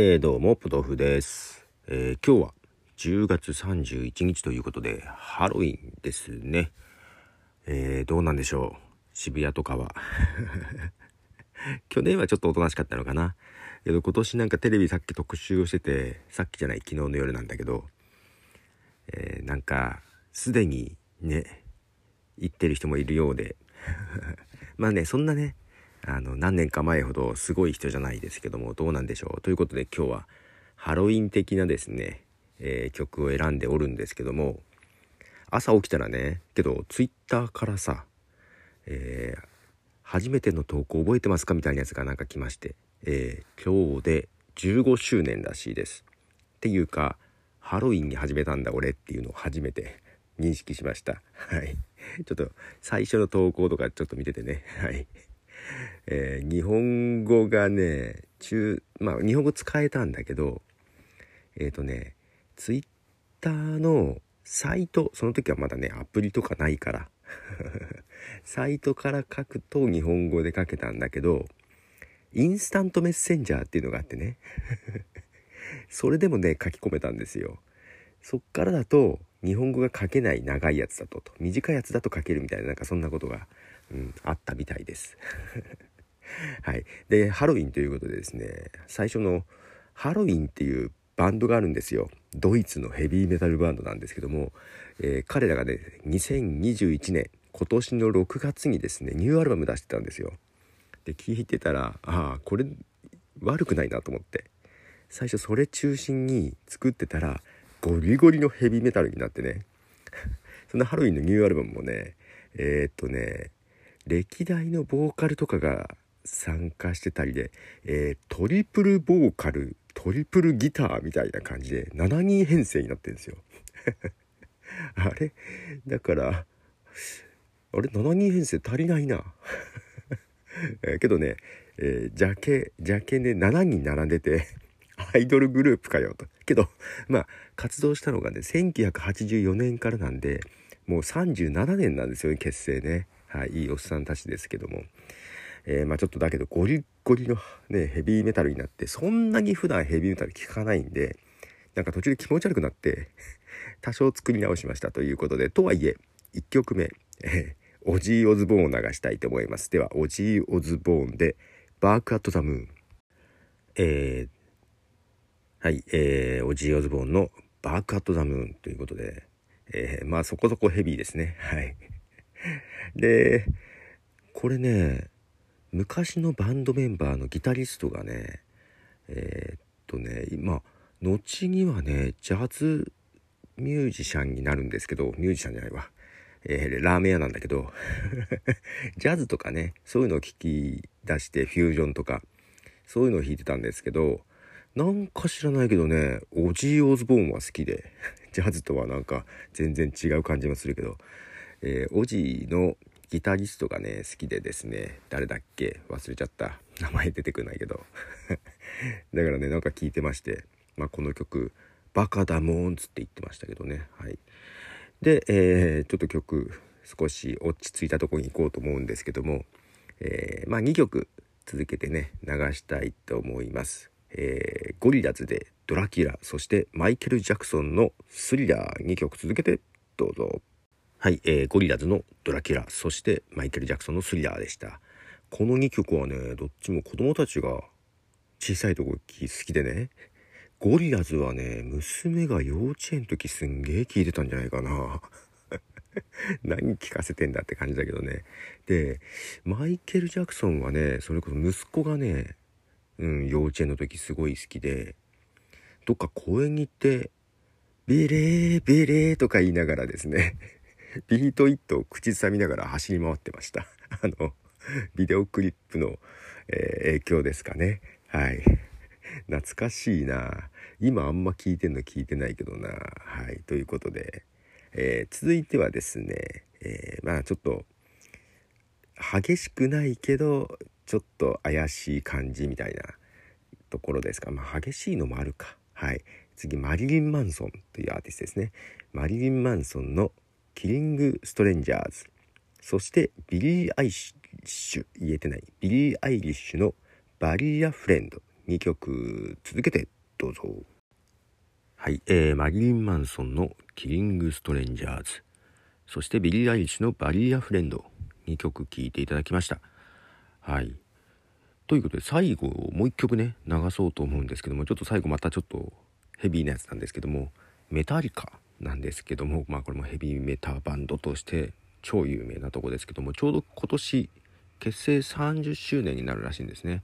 えー、どうも、ポトフです、えー、今日は10月31日ということで、ハロウィンですね。えー、どうなんでしょう？渋谷とかは。去年はちょっとおとなしかったのかな。けど今年なんかテレビさっき特集をしてて、さっきじゃない、昨日の夜なんだけど、えー、なんか、すでにね、行ってる人もいるようで。まあね、そんなね、あの何年か前ほどすごい人じゃないですけどもどうなんでしょうということで今日はハロウィン的なですね、えー、曲を選んでおるんですけども朝起きたらねけどツイッターからさ、えー、初めての投稿覚えてますかみたいなやつがなんか来まして、えー、今日で15周年らしいです。っていうかハロウィンに始めたんだ俺っていうのを初めて 認識しました。はい。ちょっと最初の投稿とかちょっと見ててね。はい。えー、日本語がね、中、まあ日本語使えたんだけど、えっ、ー、とね、ツイッターのサイト、その時はまだね、アプリとかないから、サイトから書くと日本語で書けたんだけど、インスタントメッセンジャーっていうのがあってね、それでもね、書き込めたんですよ。そっからだと、日本語が書けない長いやつだとと、短いやつだと書けるみたいな、なんかそんなことがうん、あったみたいです。はい。で、ハロウィンということでですね、最初のハロウィンっていうバンドがあるんですよ。ドイツのヘビーメタルバンドなんですけども、えー、彼らがね、2021年、今年の6月にですね、ニューアルバム出してたんですよ。で、聞いてたら、ああ、これ悪くないなと思って、最初それ中心に作ってたら、ゴリゴリのヘビーメタルになってね、そんなハロウィンのニューアルバムもね、えー、っとね、歴代のボーカルとかが参加してたりで、えー、トリプルボーカルトリプルギターみたいな感じで7人編成になってるんですよ。あれ？だからあれ？7人編成足りないな。えけどね、えー、ジャケジャケで7人並んでてアイドルグループかよと。けどまあ活動したのがね1984年からなんでもう37年なんですよね結成ね。はい、いいおっさんたちですけども、えー、まあちょっとだけどゴリゴリのね、ヘビーメタルになって、そんなに普段ヘビーメタル聴かないんで、なんか途中で気持ち悪くなって、多少作り直しましたということで、とはいえ、1曲目、えー、オジー・オズボーンを流したいと思います。では、オジー・オズボーンで、バーク・アット・ザ・ムーン。えー、はい、えー、オジー・オズボーンのバーク・アット・ザ・ムーンということで、えー、まあそこそこヘビーですね。はい。で、これね、昔のバンドメンバーのギタリストがね、えー、っとね、今、後にはね、ジャズミュージシャンになるんですけど、ミュージシャンじゃないわ。えー、ラーメン屋なんだけど、ジャズとかね、そういうのを聞き出して、フュージョンとか、そういうのを弾いてたんですけど、なんか知らないけどね、オジー・オズボーンは好きで、ジャズとはなんか全然違う感じもするけど、えー、オジのギタリストがね好きでですね誰だっけ？忘れちゃった。名前出てくんないけど。だからねなんか聞いてまして、まあ、この曲「バカだもん」つって言ってましたけどね。はい。で、えー、ちょっと曲少し落ち着いたとこに行こうと思うんですけども、えー、まあ2曲続けてね流したいと思います、えー、ゴリラズでドラキュラそしてマイケル・ジャクソンのスリラー。2曲続けてどうぞ。はい、えー、ゴリラズのドラキュラ、そしてマイケル・ジャクソンのスリラーでした。この2曲はね、どっちも子供たちが小さい時好きでね、ゴリラズはね、娘が幼稚園の時すんげえ聴いてたんじゃないかな。何聞かせてんだって感じだけどね。で、マイケル・ジャクソンはね、それこそ息子がね、うん、幼稚園の時すごい好きで、どっか公園に行って、ベレーベレーとか言いながらですねビートイットを口ずさみながら走り回ってました。あの、ビデオクリップの、えー、影響ですかね。はい。懐かしいな。今あんま聞いてんの聞いてないけどな。はい。ということで、えー、続いてはですね、えー、まあちょっと、激しくないけど、ちょっと怪しい感じみたいなところですか。まあ激しいのもあるか。はい。次、マリリン・マンソンというアーティストですね。マリリン・マンソンのKilling Strangers そしてビリー・アイリッシュ言えてない。ビリー・アイリッシュの bury a friend。2曲続けてどうぞ。はい、えー、マリリン・マンソンの「 Killing Strangers」そしてビリー・アイリッシュの「 bury a friend」2曲聴いていただきました。はい。ということで最後もう一曲ね流そうと思うんですけどもちょっと最後またちょっとヘビーなやつなんですけどもメタリカなんですけどもまあこれもヘビーメタバンドとして超有名なとこですけどもちょうど今年結成30周年になるらしいんですね。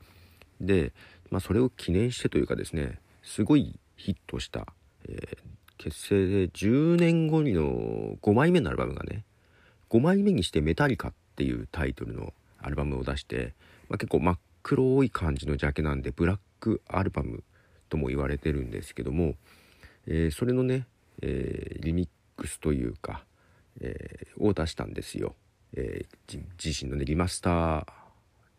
で、まあ、それを記念してというかですねすごいヒットした、えー、結成で10年後にの5枚目のアルバムがね5枚目にしてメタリカっていうタイトルのアルバムを出して、まあ、結構真っ黒い感じのジャケなんでブラックアルバムとも言われてるんですけども、えー、それのね、えー、リミックスというか、えー、を出したんですよ、え自身のねリマスター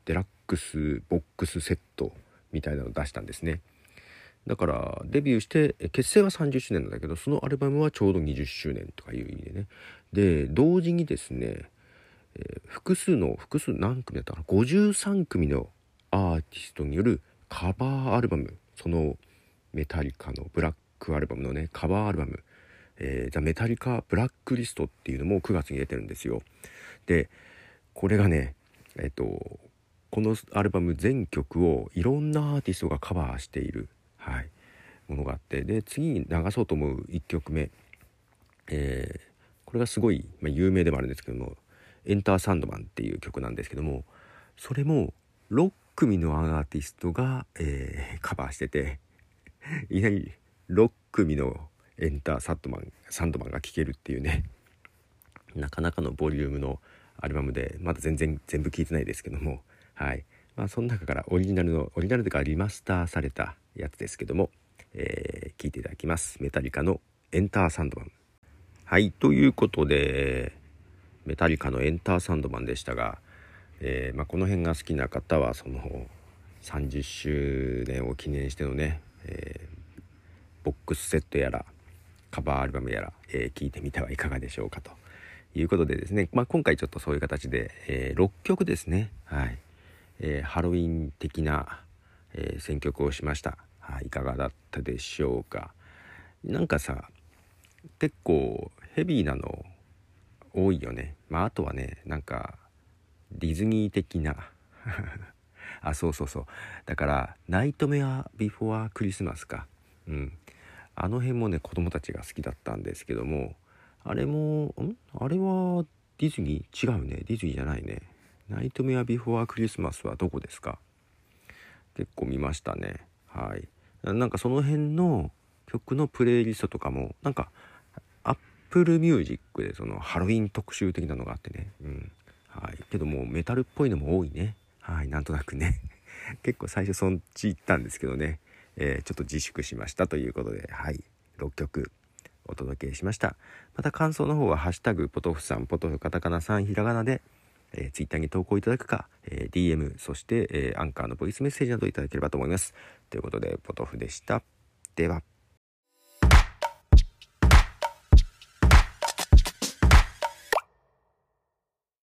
デラックスボックスセットみたいなのを出したんですね。だからデビューして結成は30周年なんだけどそのアルバムはちょうど20周年とかいう意味でね。で同時にですね、えー、複数の複数何組だったかな？53組のアーティストによるカバーアルバムそのメタリカのブラックアルバムのねカバーアルバム「えー、ザ・メタリカ・ブラックリスト」っていうのも9月に出てるんですよ。でこれがねえっ、ー、とこのアルバム全曲をいろんなアーティストがカバーしている、はい、ものがあってで次に流そうと思う1曲目、えー、これがすごい、まあ、有名でもあるんですけども「エンター・サンドマン」っていう曲なんですけどもそれも6組のアーティストが、えー、カバーしてて いきなり6組のエンターサッドマンサンドマンが聴けるっていうね なかなかのボリュームのアルバムでまだ全然全部聴いてないですけどもはい。まあその中からオリジナルのオリジナルというかリマスターされたやつですけども、えー、聞いていただきます。メタリカのエンターサンドマン。はいということでメタリカのエンターサンドマンでしたが、えー、まあ、この辺が好きな方はその30周年を記念してのね、えー、ボックスセットやらカバーアルバムやら、えー、聞いてみてはいかがでしょうかと。いうことでですね、まあ、今回ちょっとそういう形で、えー、6曲ですね、はい。えー、ハロウィン的な、え選曲をしました、はい、いかがだったでしょうか。なんかさ結構ヘビーなの多いよね。まああとはねなんかディズニー的な。あそうそうそう。だから「ナイトメア・ビフォア・クリスマスか」うん。あの辺もね子供たちが好きだったんですけどもあれもん？あれはディズニー？違うね。ディズニーじゃないね。 Nightmare Before Christmas はどこですか？結構見ましたね。はい。なんかその辺の曲のプレイリストとかもなんかアップルミュージックでそのハロウィン特集的なのがあってね。うん。はい。けどもうメタルっぽいのも多いね。はい。なんとなくね。結構最初そっち行ったんですけどね。えー、ちょっと自粛しましたということで、はい、6曲お届けしました。また感想の方は、ハッシュタグ、ポトフさん、ポトフカタカナさん、ひらがなで、えー、ツイッターに投稿いただくか、えー、DM、そして、えー、アンカーのボイスメッセージなどいただければと思います。ということで、ポトフでした。では。